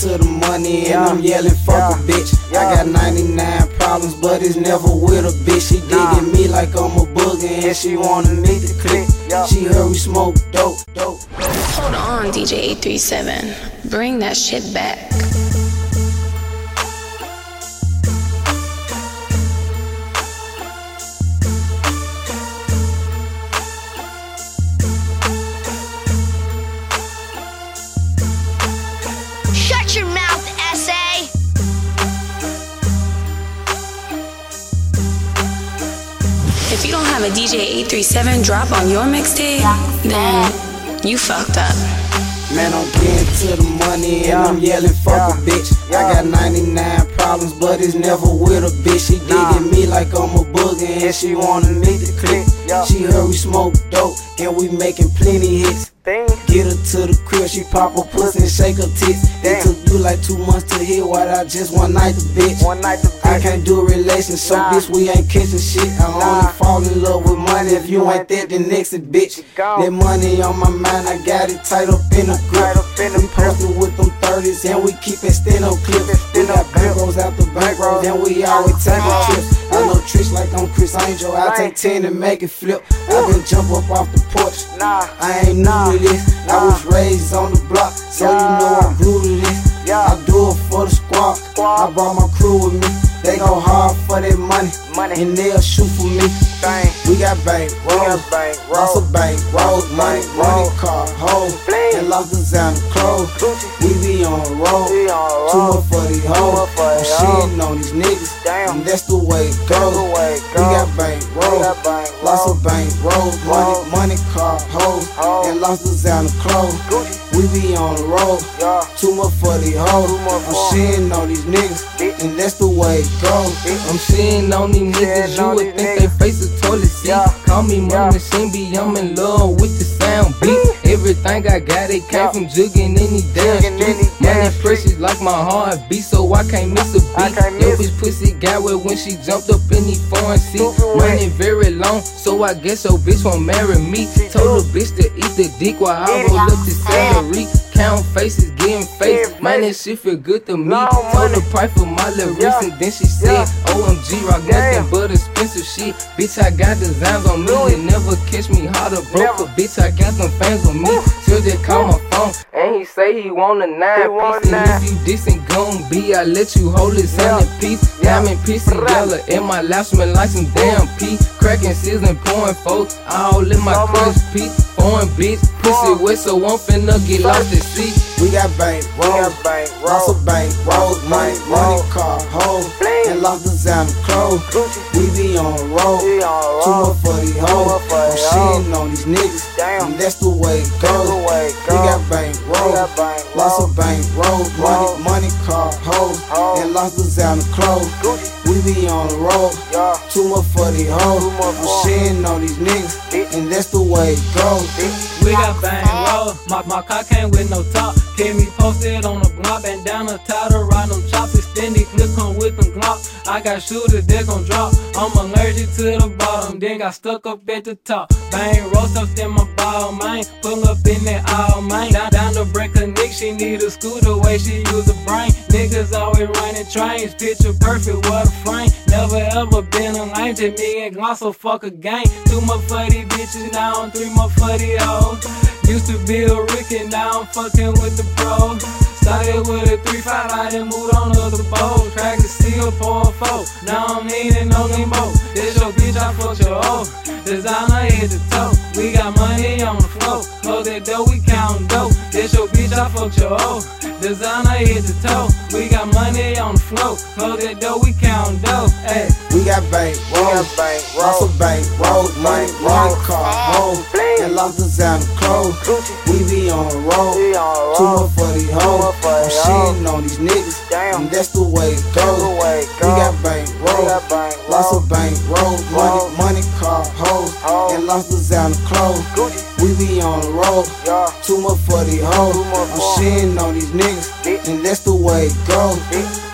to the money and I'm yelling fuck a bitch. I got 99 problems, but it's never with a bitch. She digging me like I'm a booger and she wanna meet the click. She heard we smoke dope, dope. Hold on, DJ 837. Bring that shit back. If you don't have a DJ 837 drop on your mixtape, then you fucked up. Man, I'm getting to the money and I'm yelling fuck a bitch. I got 99 problems, but it's never with a bitch. She digging me like I'm a booger and she wanna meet the click. She heard we smoke dope and we making plenty hits. Get her to the crib, she pop her pussy and shake her tits. It took you like two months to hit what I just one night the bitch. One night the I can't do a relation, so Nah. bitch, we ain't kissing shit. I Nah. only fall in love with money. If you ain't that, then next it, bitch. That money on my mind, I got it tight up in the grip. Up in the we posted with them 30s, and we keep it steno clip. it We got clip. bankrolls after bankrolls, and we always Uh-huh. trips. I know I'm Criss Angel. I take 10 and make it flip. I been jump up off the porch. Nah. I ain't new to this. I was raised on the block, so you know I'm glued to this. Yeah. I do it for the squad. Squad. I brought my crew with me. They go hard for their money, Money. and they'll shoot for me. Bang. We got bank bank lots of rolls. bank rolls, money, money, car, hoes, and lots of designer clothes. Gucci. We be on the road, the too much for these hoes. I'm shitting on these niggas, Damn. and that's the way it goes. The way it We bank We rolls, got bank lots rolls. of bank rolls, money, money, car, hoes, and lots of designer clothes. We be on the road, too much for these hoes. I'm shitting on these niggas, and that's the way it goes. I'm shitting on these niggas, you would think they face a toilet seat. Call me Yeah. machine, be I'm in love with the sound beat. Everything I got, it came from jugging any damn street. Money precious like my heart, heartbeat, so I can't miss a beat. Yo, bitch pussy got wet when she jumped up in the foreign seat. Money very long, so I guess your bitch won't marry me. Told the bitch to eat the dick while I roll up the celery. Count faces, getting face. Getting Man, that shit feel good to me. Told the price for my lyrics, Yeah. and then she said. OMG, rock Damn. nothing but expensive shit. Bitch, I got designs on me. You never catch me harder, broke a bitch. I got some fans on me. Still just call my phone, and he say he want a nine He want piece. a And nine. if you dissing gon' be, I let you hold his hand in peace. Yeah. Diamond pissy yellow, and my lap smell like some damn pee. Cracking season, pouring folks, all in my Come on. crush pee. Foreign bitch, pussy Foreign. wet, so I'm finna get lost at sea. We got bank We rolls, got bank lots rolls. of bank rolls, money, Bank money, car, hoes, and lots of designer clothes. Gucci. We be on the road, We on the too much for oh, these Too hoes. Much for I'm these on these niggas, Damn. and that's the way it goes. the way it We got bank rolls, lots of bank rolls, Rolls. money, money, car, hoes, Hoes. and lots of designer clothes. We be on the road, Yeah. too much for these hoes. I'm shitting on these niggas, Bitch. and that's the way it goes. We got bang roll, my, my car came with no top. Kept me posted on the block, bandana tied around them chops. Extended clip come with them glock. I got shooters that gon' drop. I'm allergic to the bottom, then got stuck up at the top. Bang roll stuff in my ball, man. Pull up in that all, man. Down, down to break she need a scooter, way she use a brain. Niggas always running trains, picture perfect, what a frame. Never ever been a lame to me and gloss, so fuck a gang. Two more these bitches, now I'm three more these hoes. Used to be a Rick and now I'm fucking with the pros. Started with a 3-5, I done moved on to the bowl. Track is still pour a four. Now I'm needing no limbo. This your bitch, I fucked your hoe. Designer head to toe. We got money on the floor. Close that door, we count dope. This your bitch, I fucked your hoe. Designer head to toe. We got money on the floor. Close that door, we count dope. Hey. We got bank rolls, bank lots rolls. of bank rolls, money, Bank money, rolls. car, ah. hoes, Bling. and lots of designer clothes. Gucci. We be on the road, We on the too road. much for these Too hoes. I'm shitting on these niggas, Damn. and that's the way it goes. the way it We got bank rolls, lots of bank rolls, money, money, car, hoes, Hoes. and lots of designer clothes. Gucci. We be on the road, Yeah. too much for these hoes. I'm shitting on these niggas, and that's the way it goes. Bitch.